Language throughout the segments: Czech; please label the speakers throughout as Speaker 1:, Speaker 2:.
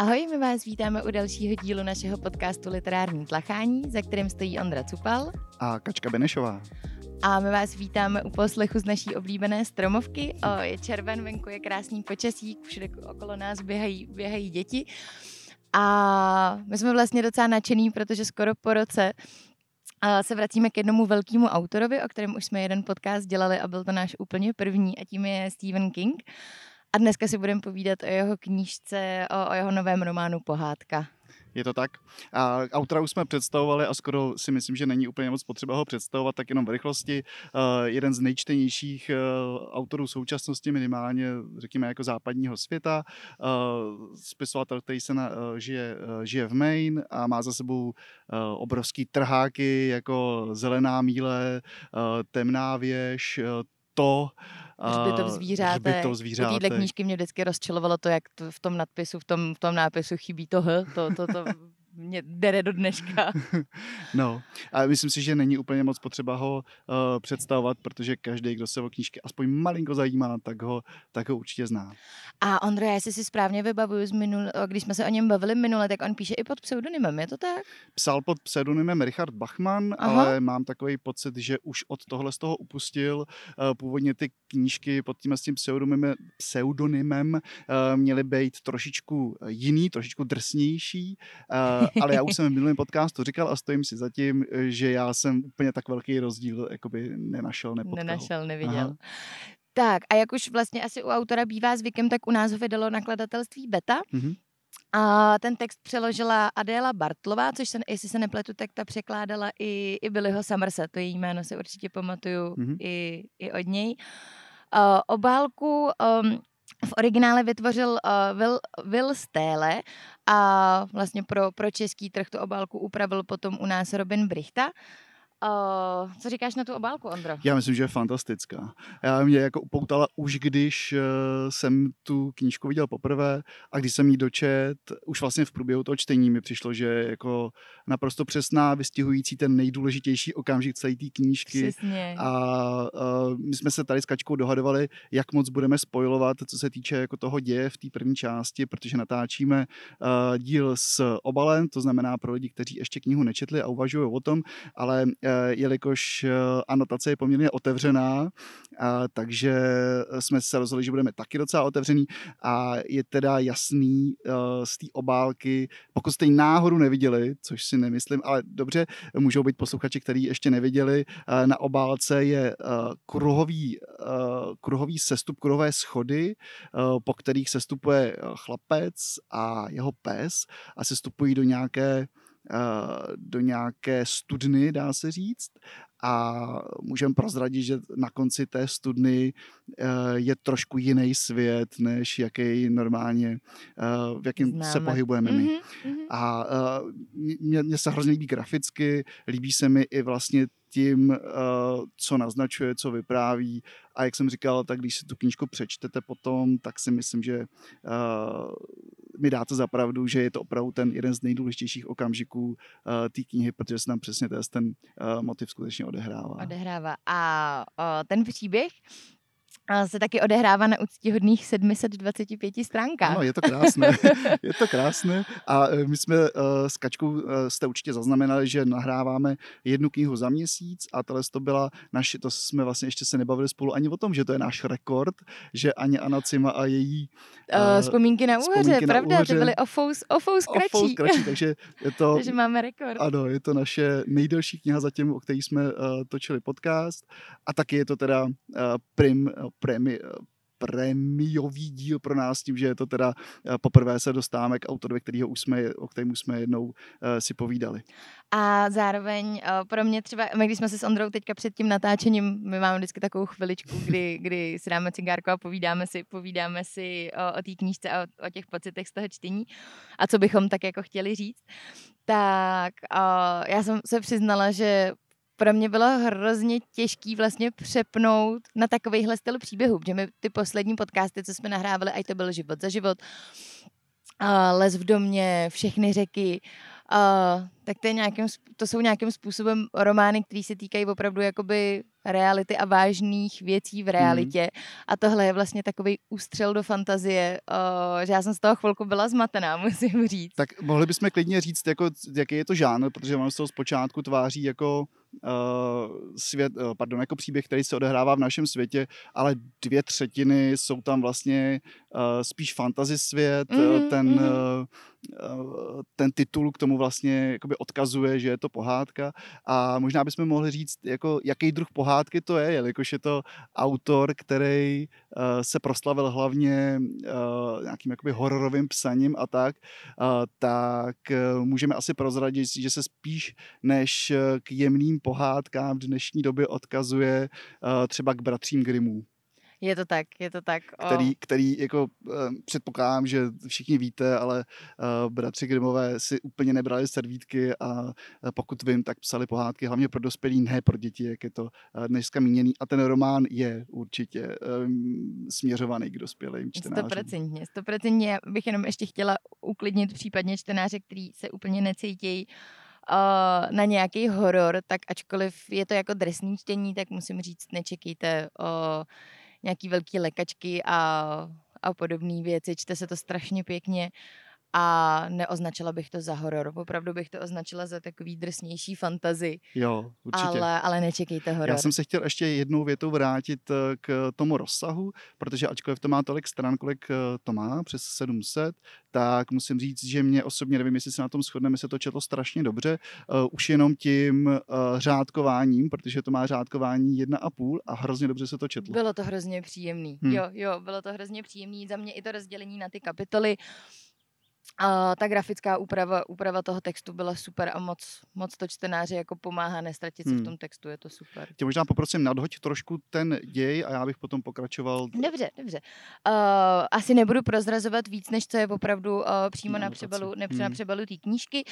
Speaker 1: Ahoj, my vás vítáme u dalšího dílu našeho podcastu Literární tlachání, za kterým stojí Ondra Cupal
Speaker 2: a Kačka Benešová.
Speaker 1: A my vás vítáme u poslechu z naší oblíbené stromovky. O, je červen, venku je krásný počasí, všude okolo nás běhají, běhají děti. A my jsme vlastně docela nadšený, protože skoro po roce se vracíme k jednomu velkému autorovi, o kterém už jsme jeden podcast dělali a byl to náš úplně první a tím je Stephen King. A dneska si budeme povídat o jeho knížce, o, o jeho novém románu Pohádka.
Speaker 2: Je to tak. A autora už jsme představovali a skoro si myslím, že není úplně moc potřeba ho představovat, tak jenom v rychlosti. Uh, jeden z nejčtenějších uh, autorů současnosti, minimálně řekněme jako západního světa. Uh, spisovatel, který se na, žije, žije v Maine a má za sebou obrovský trháky jako Zelená míle, Temná věž, to,
Speaker 1: Hřbitov zvířátek. Hřbitov zvířátek. U téhle knížky mě vždycky rozčilovalo to, jak to v tom nadpisu, v tom, v tom nápisu chybí to H, to, to, to mě dere do dneška.
Speaker 2: no, a myslím si, že není úplně moc potřeba ho uh, představovat, protože každý, kdo se o knížky aspoň malinko zajímá, tak ho, tak ho určitě zná.
Speaker 1: A Ondro, já si správně vybavuju, z minul, když jsme se o něm bavili minule, tak on píše i pod pseudonymem, je to tak?
Speaker 2: Psal pod pseudonymem Richard Bachmann, Aha. ale mám takový pocit, že už od tohle z toho upustil. Uh, původně ty knížky pod tím s tím pseudonymem, pseudonymem uh, měly být trošičku jiný, trošičku drsnější. Uh, ale já už jsem v minulém podcastu říkal a stojím si za tím, že já jsem úplně tak velký rozdíl jakoby nenašel, nepotkal.
Speaker 1: Nenašel, neviděl. Aha. Tak a jak už vlastně asi u autora bývá zvykem, tak u nás ho vydalo nakladatelství Beta. Mm-hmm. A ten text přeložila Adéla Bartlová, což se, jestli se nepletu, tak ta překládala i, i Billyho Summersa, to její jméno se určitě pamatuju mm-hmm. i, i od něj. Uh, obálku um, v originále vytvořil uh, Will, Will Stele a vlastně pro, pro český trh tu obálku upravil potom u nás Robin Brichta. Uh, co říkáš na tu obálku, Ondro?
Speaker 2: Já myslím, že je fantastická. Já mě jako upoutala už, když uh, jsem tu knížku viděl poprvé a když jsem ji dočet, už vlastně v průběhu toho čtení mi přišlo, že jako naprosto přesná, vystihující ten nejdůležitější okamžik celé té knížky.
Speaker 1: Přesně.
Speaker 2: A uh, my jsme se tady s Kačkou dohadovali, jak moc budeme spojovat, co se týče jako toho děje v té první části, protože natáčíme uh, díl s obalem, to znamená pro lidi, kteří ještě knihu nečetli a uvažují o tom, ale uh, Eh, jelikož eh, anotace je poměrně otevřená, takže jsme se rozhodli, že budeme taky docela otevřený a je teda jasný eh, z té obálky, pokud jste ji náhodou neviděli, což si nemyslím, ale dobře, můžou být posluchači, kteří ještě neviděli, na obálce je kruhový, kruhový sestup, kruhové schody, po kterých sestupuje chlapec a jeho pes a sestupují do nějaké Eh, do nějaké studny, dá se říct. A můžeme prozradit, že na konci té studny eh, je trošku jiný svět, než jaký normálně, eh, v jakém se pohybujeme my. Mm-hmm. A mě se hrozně líbí graficky, líbí se mi i vlastně tím, co naznačuje, co vypráví. A jak jsem říkal, tak když si tu knížku přečtete potom, tak si myslím, že mi dáte za pravdu, že je to opravdu ten jeden z nejdůležitějších okamžiků uh, té knihy, protože se tam přesně ten uh, motiv skutečně odehrává.
Speaker 1: Odehrává. A uh, ten příběh se taky odehrává na úctihodných 725 stránkách.
Speaker 2: Ano, je to krásné. je to krásné. A e, my jsme uh, s Kačkou, uh, jste určitě zaznamenali, že nahráváme jednu knihu za měsíc a tohle to byla naše, to jsme vlastně ještě se nebavili spolu ani o tom, že to je náš rekord, že ani Anna Cima a její
Speaker 1: uh, vzpomínky na úhoře, pravda, úhoře, ty byly o fous, o fous kratší. O fous
Speaker 2: kratší, takže je to...
Speaker 1: takže máme rekord.
Speaker 2: Ano, je to naše nejdelší kniha zatím, o který jsme uh, točili podcast a taky je to teda uh, prim, prémi, prémiový díl pro nás tím, že je to teda eh, poprvé se dostáváme k autorovi, kterýho už jsme, o kterém jsme jednou uh, si povídali.
Speaker 1: A zároveň uh, pro mě třeba, my když jsme se s Ondrou teďka před tím natáčením, my máme vždycky takovou chviličku, kdy, kdy si dáme cigárko a povídáme si, povídáme si o, o té knížce a o, o těch pocitech z toho čtení a co bychom tak jako chtěli říct, tak uh, já jsem se přiznala, že pro mě bylo hrozně těžký vlastně přepnout na takovýhle styl příběhu, protože my ty poslední podcasty, co jsme nahrávali, ať to byl život za život, Les v domě, všechny řeky, Uh, tak to, je nějakým, to jsou nějakým způsobem romány, které se týkají opravdu jakoby reality a vážných věcí v realitě. Mm. A tohle je vlastně takový ústřel do fantazie, uh, že já jsem z toho chvilku byla zmatená, musím říct.
Speaker 2: Tak mohli bychom klidně říct, jako, jaký je to žánr, protože on se to zpočátku tváří jako svět, uh, pardon, jako příběh, který se odehrává v našem světě, ale dvě třetiny jsou tam vlastně uh, spíš fantasy svět, mm-hmm, ten, mm-hmm. Ten titul k tomu vlastně jakoby odkazuje, že je to pohádka a možná bychom mohli říct, jako, jaký druh pohádky to je, jelikož je to autor, který se proslavil hlavně nějakým jakoby hororovým psaním a tak, tak můžeme asi prozradit, že se spíš než k jemným pohádkám v dnešní době odkazuje uh, třeba k bratřím Grimů.
Speaker 1: Je to tak, je to tak.
Speaker 2: O. Který, který jako uh, předpokládám, že všichni víte, ale uh, bratři Grimové si úplně nebrali servítky a uh, pokud vím, tak psali pohádky hlavně pro dospělí, ne pro děti, jak je to uh, dneska míněný. A ten román je určitě um, směřovaný k dospělým čtenářům.
Speaker 1: Stoprocentně, stoprocentně. bych jenom ještě chtěla uklidnit případně čtenáře, který se úplně necítějí uh, na nějaký horor, tak ačkoliv je to jako drsný čtení, tak musím říct, nečekejte uh, nějaký velký lekačky a, a podobné věci. Čte se to strašně pěkně a neoznačila bych to za horor. Opravdu bych to označila za takový drsnější fantazy.
Speaker 2: Jo, určitě.
Speaker 1: Ale, ale nečekejte horor.
Speaker 2: Já jsem se chtěl ještě jednou větou vrátit eh, k tomu rozsahu, protože ačkoliv to má tolik stran, kolik eh, to má, přes 700, tak musím říct, že mě osobně, nevím, jestli se na tom shodneme, se to četlo strašně dobře, uh, už jenom tím uh, řádkováním, protože to má řádkování jedna a půl a hrozně dobře se to četlo.
Speaker 1: Bylo to hrozně příjemný, hmm. jo, jo, bylo to hrozně příjemný, za mě i to rozdělení na ty kapitoly, a ta grafická úprava, úprava toho textu byla super a moc, moc to čtenáři jako pomáhá nestratit se hmm. v tom textu, je to super.
Speaker 2: Tě možná poprosím nadhoď trošku ten děj a já bych potom pokračoval.
Speaker 1: Dobře, dobře. Uh, asi nebudu prozrazovat víc, než co je opravdu uh, přímo na, na přebalu, ne, hmm. na přebalu té knížky.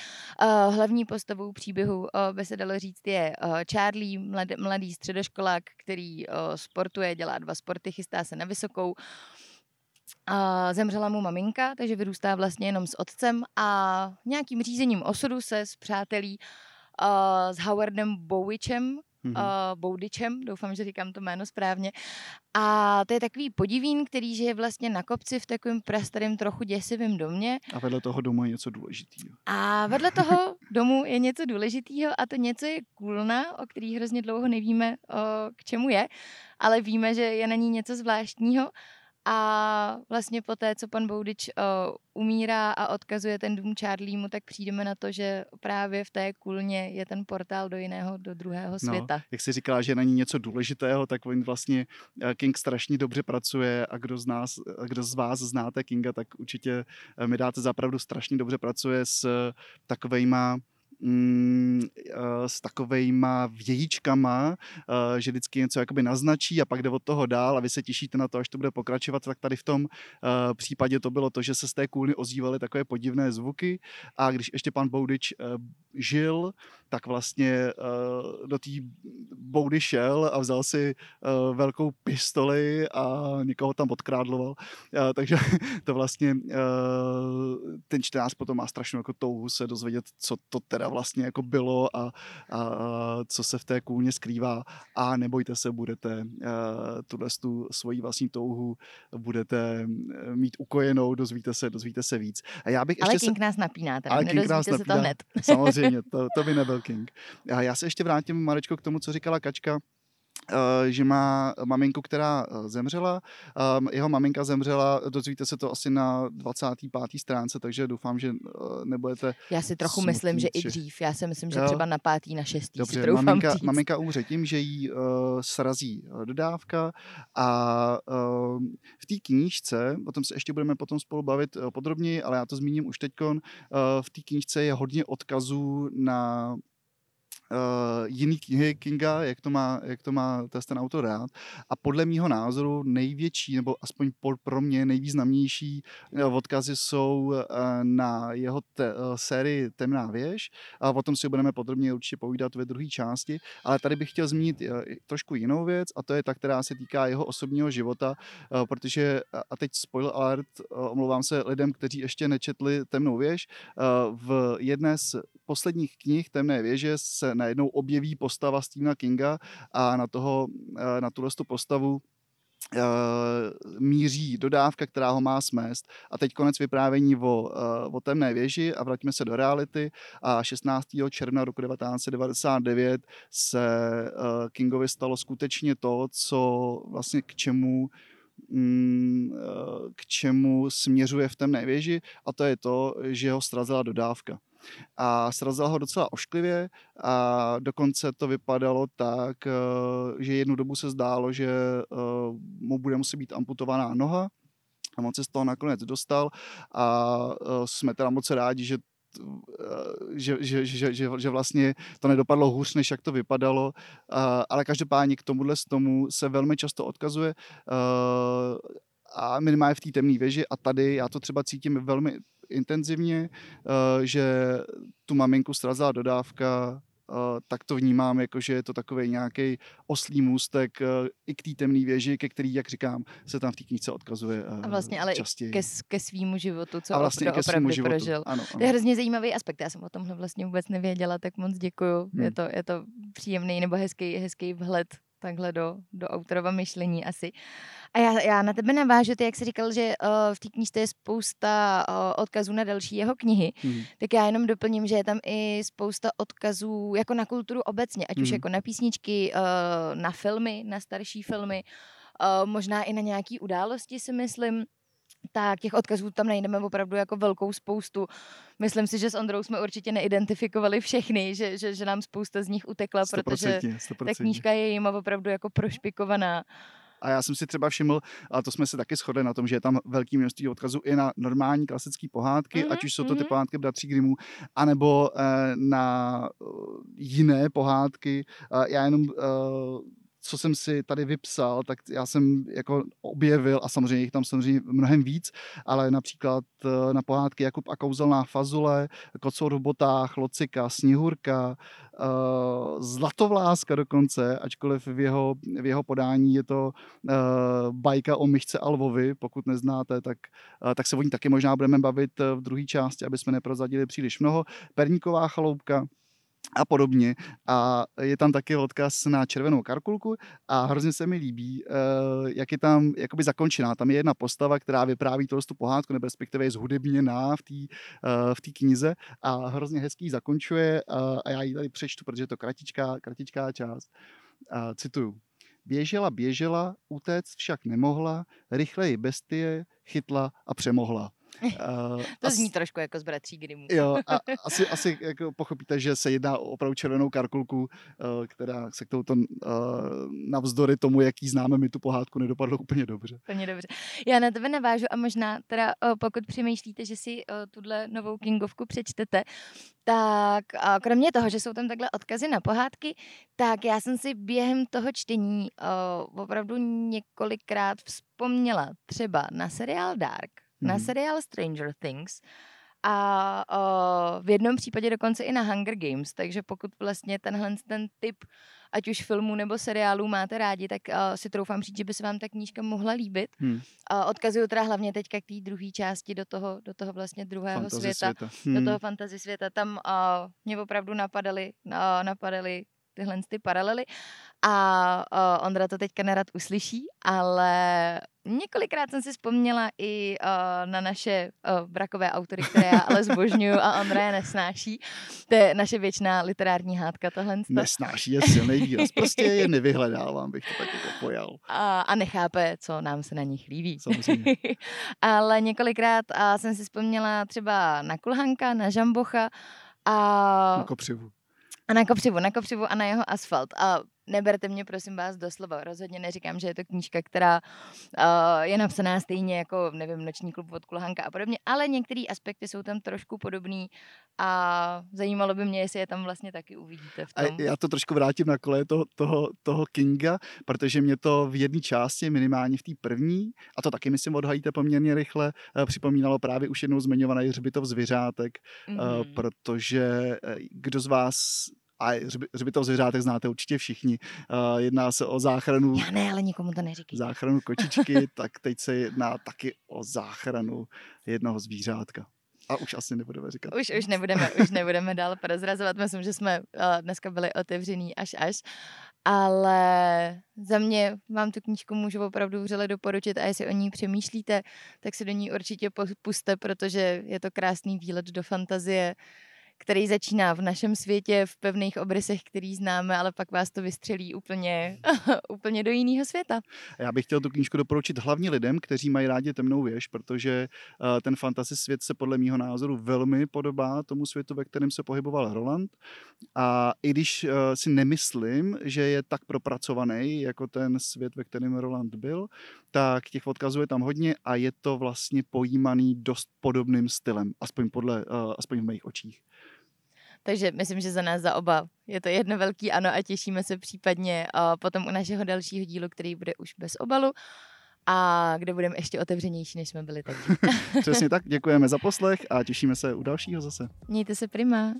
Speaker 1: Uh, hlavní postavou příběhu, uh, by se dalo říct, je uh, Charlie, mlad, mladý středoškolák, který uh, sportuje, dělá dva sporty, chystá se na vysokou. Uh, a zemřela mu maminka, takže vyrůstá vlastně jenom s otcem a nějakým řízením osudu se s přátelí uh, s Howardem Bowichem, mm-hmm. uh, Boudičem, doufám, že říkám to jméno správně. A to je takový podivín, který žije vlastně na kopci v takovém prastarém trochu děsivém domě.
Speaker 2: A vedle toho domu je něco důležitého.
Speaker 1: A vedle toho domu je něco důležitého a to něco je kůlna, o který hrozně dlouho nevíme, o, k čemu je, ale víme, že je na ní něco zvláštního. A vlastně po té, co pan Boudič uh, umírá a odkazuje ten dům Charliemu, tak přijdeme na to, že právě v té kulně je ten portál do jiného, do druhého no, světa. No,
Speaker 2: jak jsi říkala, že není něco důležitého, tak on vlastně eh, King strašně dobře pracuje a kdo z nás, kdo z vás znáte Kinga, tak určitě eh, mi dáte zapravdu strašně dobře pracuje s takovejma mm, eh, s takovejma vějíčkama, uh, že vždycky něco jakoby naznačí a pak jde od toho dál a vy se těšíte na to, až to bude pokračovat, tak tady v tom uh, případě to bylo to, že se z té kůlny ozývaly takové podivné zvuky a když ještě pan Boudič žil, tak vlastně do té boudy šel a vzal si velkou pistoli a někoho tam odkrádloval. Takže to vlastně ten čtenář potom má strašnou jako touhu se dozvědět, co to teda vlastně jako bylo a, a, co se v té kůlně skrývá. A nebojte se, budete uh, tuhle tu svoji vlastní touhu budete mít ukojenou, dozvíte se, dozvíte se víc.
Speaker 1: A já bych
Speaker 2: ale
Speaker 1: ještě King se... nás napíná, teda
Speaker 2: ale
Speaker 1: King nás napíná, se to hned.
Speaker 2: Samozřejmě, to, to by nebyl King. A já se ještě vrátím, Marečko, k tomu, co říkala Kačka, Eh, že má maminku, která eh, zemřela. Ehm, jeho maminka zemřela, dozvíte se to asi na 25. stránce, takže doufám, že eh, nebudete...
Speaker 1: Já si trochu smutný, myslím, že i dřív. Já si myslím, že jo. třeba na pátý, na šestý
Speaker 2: Dobře, si maminka, říct. maminka umře tím, že jí uh, srazí dodávka a uh, v té knížce, o tom se ještě budeme potom spolu bavit podrobněji, ale já to zmíním už teď, uh, v té knížce je hodně odkazů na uh, jiný knihy Kinga, jak to má, jak to má ten autor rád. A podle mýho názoru největší, nebo aspoň pro mě nejvýznamnější uh, odkazy jsou uh, na jeho te, uh, sérii Temná věž. A o tom si budeme podrobně určitě povídat ve druhé části. Ale tady bych chtěl zmínit uh, trošku jinou věc, a to je ta, která se týká jeho osobního života, uh, protože, a teď spoiler alert, uh, omlouvám se lidem, kteří ještě nečetli Temnou věž, uh, v jedné z posledních knih Temné věže se najednou objeví postava Stephena Kinga a na, toho, eh, na tuhle postavu Uh, míří dodávka, která ho má smést. A teď konec vyprávění o, uh, o temné věži a vraťme se do reality. A 16. června roku 1999 se Kingovi stalo skutečně to, co vlastně k čemu mm, k čemu směřuje v temné věži a to je to, že ho srazila dodávka a srazila ho docela ošklivě a dokonce to vypadalo tak, eh, že jednu dobu se zdálo, že eh, mu bude muset být amputovaná noha a moc se z toho nakonec dostal a eh, jsme teda moc rádi, že že, že, že, že, že vlastně to nedopadlo hůř, než jak to vypadalo, ale každopádně k tomuhle z tomu se velmi často odkazuje a minimálně v té temné věži a tady já to třeba cítím velmi intenzivně, eh, že tu maminku srazila dodávka, eh, tak to vnímám jako, že je to takový nějaký oslý můstek eh, i k té temné věži, ke který, jak říkám, se tam v té knize odkazuje
Speaker 1: A vlastně ale
Speaker 2: častěji.
Speaker 1: ke, ke svýmu životu, co
Speaker 2: a vlastně
Speaker 1: ke opravdu
Speaker 2: životu.
Speaker 1: prožil.
Speaker 2: Ano, ano.
Speaker 1: To je hrozně zajímavý aspekt, já jsem o tomhle vlastně vůbec nevěděla, tak moc děkuju. Hmm. Je, to, je to příjemný nebo hezký, hezký vhled takhle do, do autorova myšlení asi. A já, já na tebe navážu, ty jak jsi říkal, že uh, v té knižce je spousta uh, odkazů na další jeho knihy, mm. tak já jenom doplním, že je tam i spousta odkazů jako na kulturu obecně, ať mm. už mhm. jako na písničky, uh, na filmy, na starší filmy, uh, možná i na nějaký události si myslím tak těch odkazů tam najdeme opravdu jako velkou spoustu. Myslím si, že s Ondrou jsme určitě neidentifikovali všechny, že, že, že nám spousta z nich utekla, 100%, protože 100%. ta knížka je jima opravdu jako prošpikovaná.
Speaker 2: A já jsem si třeba všiml, a to jsme se taky shodli na tom, že je tam velký množství odkazů i na normální klasické pohádky, mm-hmm, ať už jsou to ty mhm. pohádky bratří Grimů, anebo eh, na uh, jiné pohádky. Uh, já jenom uh, co jsem si tady vypsal, tak já jsem jako objevil, a samozřejmě jich tam samozřejmě mnohem víc, ale například eh, na pohádky Jakub a kouzelná fazule, Kocour v botách, Locika, Sněhurka, uh, Zlatovláska dokonce, ačkoliv v jeho, v jeho podání je to uh, bajka o myšce Alvovi, pokud neznáte, tak, tak se o ní taky možná budeme bavit v druhé části, aby jsme neprozadili příliš mnoho. Perníková chaloupka, a podobně. A je tam taky odkaz na červenou karkulku a hrozně se mi líbí, eh, jak je tam jakoby zakončená. Tam je jedna postava, která vypráví tohle tu pohádku, nebo respektive je zhudebněná v té eh, v knize a hrozně hezký zakončuje a já ji tady přečtu, protože je to kratičká, kratičká část. A cituju. Běžela, běžela, utéct však nemohla, rychleji bestie chytla a přemohla.
Speaker 1: Uh, to zní trošku jako z bratří Grimmů.
Speaker 2: Jo, a asi, asi jako pochopíte, že se jedná o opravdu červenou karkulku, uh, která se k tomu uh, navzdory tomu, jaký známe my tu pohádku, nedopadlo úplně dobře.
Speaker 1: Úplně dobře. Já na tebe navážu a možná teda pokud přemýšlíte, že si uh, tuhle novou Kingovku přečtete, tak kromě toho, že jsou tam takhle odkazy na pohádky, tak já jsem si během toho čtení uh, opravdu několikrát vzpomněla třeba na seriál Dark, na mhm. seriál Stranger Things a uh, v jednom případě dokonce i na Hunger Games, takže pokud vlastně tenhle ten typ ať už filmů nebo seriálů máte rádi, tak uh, si troufám říct, že by se vám ta knížka mohla líbit. Hmm. Uh, odkazuju teda hlavně teďka k té druhé části do toho, do toho vlastně druhého fantasy světa, světa. Hmm. do toho fantasy světa. Tam uh, mě opravdu napadaly, uh, napadaly tyhle ty paralely a uh, Ondra to teďka nerad uslyší, ale několikrát jsem si vzpomněla i uh, na naše uh, brakové autory, které já ale zbožňuju a Ondra je nesnáší. To je naše věčná literární hádka tohle.
Speaker 2: Nesnáší je silný výraz, prostě je nevyhledávám, bych to tak jako pojal.
Speaker 1: A, a nechápe, co nám se na nich líbí.
Speaker 2: Samozřejmě.
Speaker 1: ale několikrát uh, jsem si vzpomněla třeba na Kulhanka, na Žambocha a...
Speaker 2: Na kopřivu.
Speaker 1: A na kopřivu, na kopřivu a na jeho asfalt. A neberte mě prosím vás doslova. Rozhodně neříkám, že je to knížka, která uh, je napsaná stejně jako, nevím, Noční klub od Kulhanka a podobně, ale některé aspekty jsou tam trošku podobný a zajímalo by mě, jestli je tam vlastně taky uvidíte v tom.
Speaker 2: A já to trošku vrátím na kole toho, toho, toho Kinga, protože mě to v jedné části, minimálně v té první, a to taky myslím odhalíte poměrně rychle, uh, připomínalo právě už jednou zmiňovaný hřbitov zvířátek, mm-hmm. uh, protože kdo z vás a hřbitov zvířátek znáte určitě všichni. Uh, jedná se o záchranu...
Speaker 1: Já ne, ale nikomu to neříkej.
Speaker 2: Záchranu kočičky, tak teď se jedná taky o záchranu jednoho zvířátka. A už asi nebudeme říkat.
Speaker 1: Už, už nebudeme, už nebudeme dál prozrazovat. Myslím, že jsme uh, dneska byli otevřený až až. Ale za mě vám tu knížku můžu opravdu vřele doporučit a jestli o ní přemýšlíte, tak se do ní určitě puste, protože je to krásný výlet do fantazie který začíná v našem světě v pevných obrysech, který známe, ale pak vás to vystřelí úplně, úplně do jiného světa.
Speaker 2: Já bych chtěl tu knížku doporučit hlavně lidem, kteří mají rádi temnou věž, protože uh, ten fantasy svět se podle mého názoru velmi podobá tomu světu, ve kterém se pohyboval Roland. A i když uh, si nemyslím, že je tak propracovaný jako ten svět, ve kterém Roland byl, tak těch odkazů je tam hodně a je to vlastně pojímaný dost podobným stylem, aspoň, podle, uh, aspoň v mých očích.
Speaker 1: Takže myslím, že za nás za oba je to jedno velký ano a těšíme se případně potom u našeho dalšího dílu, který bude už bez obalu a kde budeme ještě otevřenější, než jsme byli teď.
Speaker 2: Přesně tak, děkujeme za poslech a těšíme se u dalšího zase.
Speaker 1: Mějte se prima.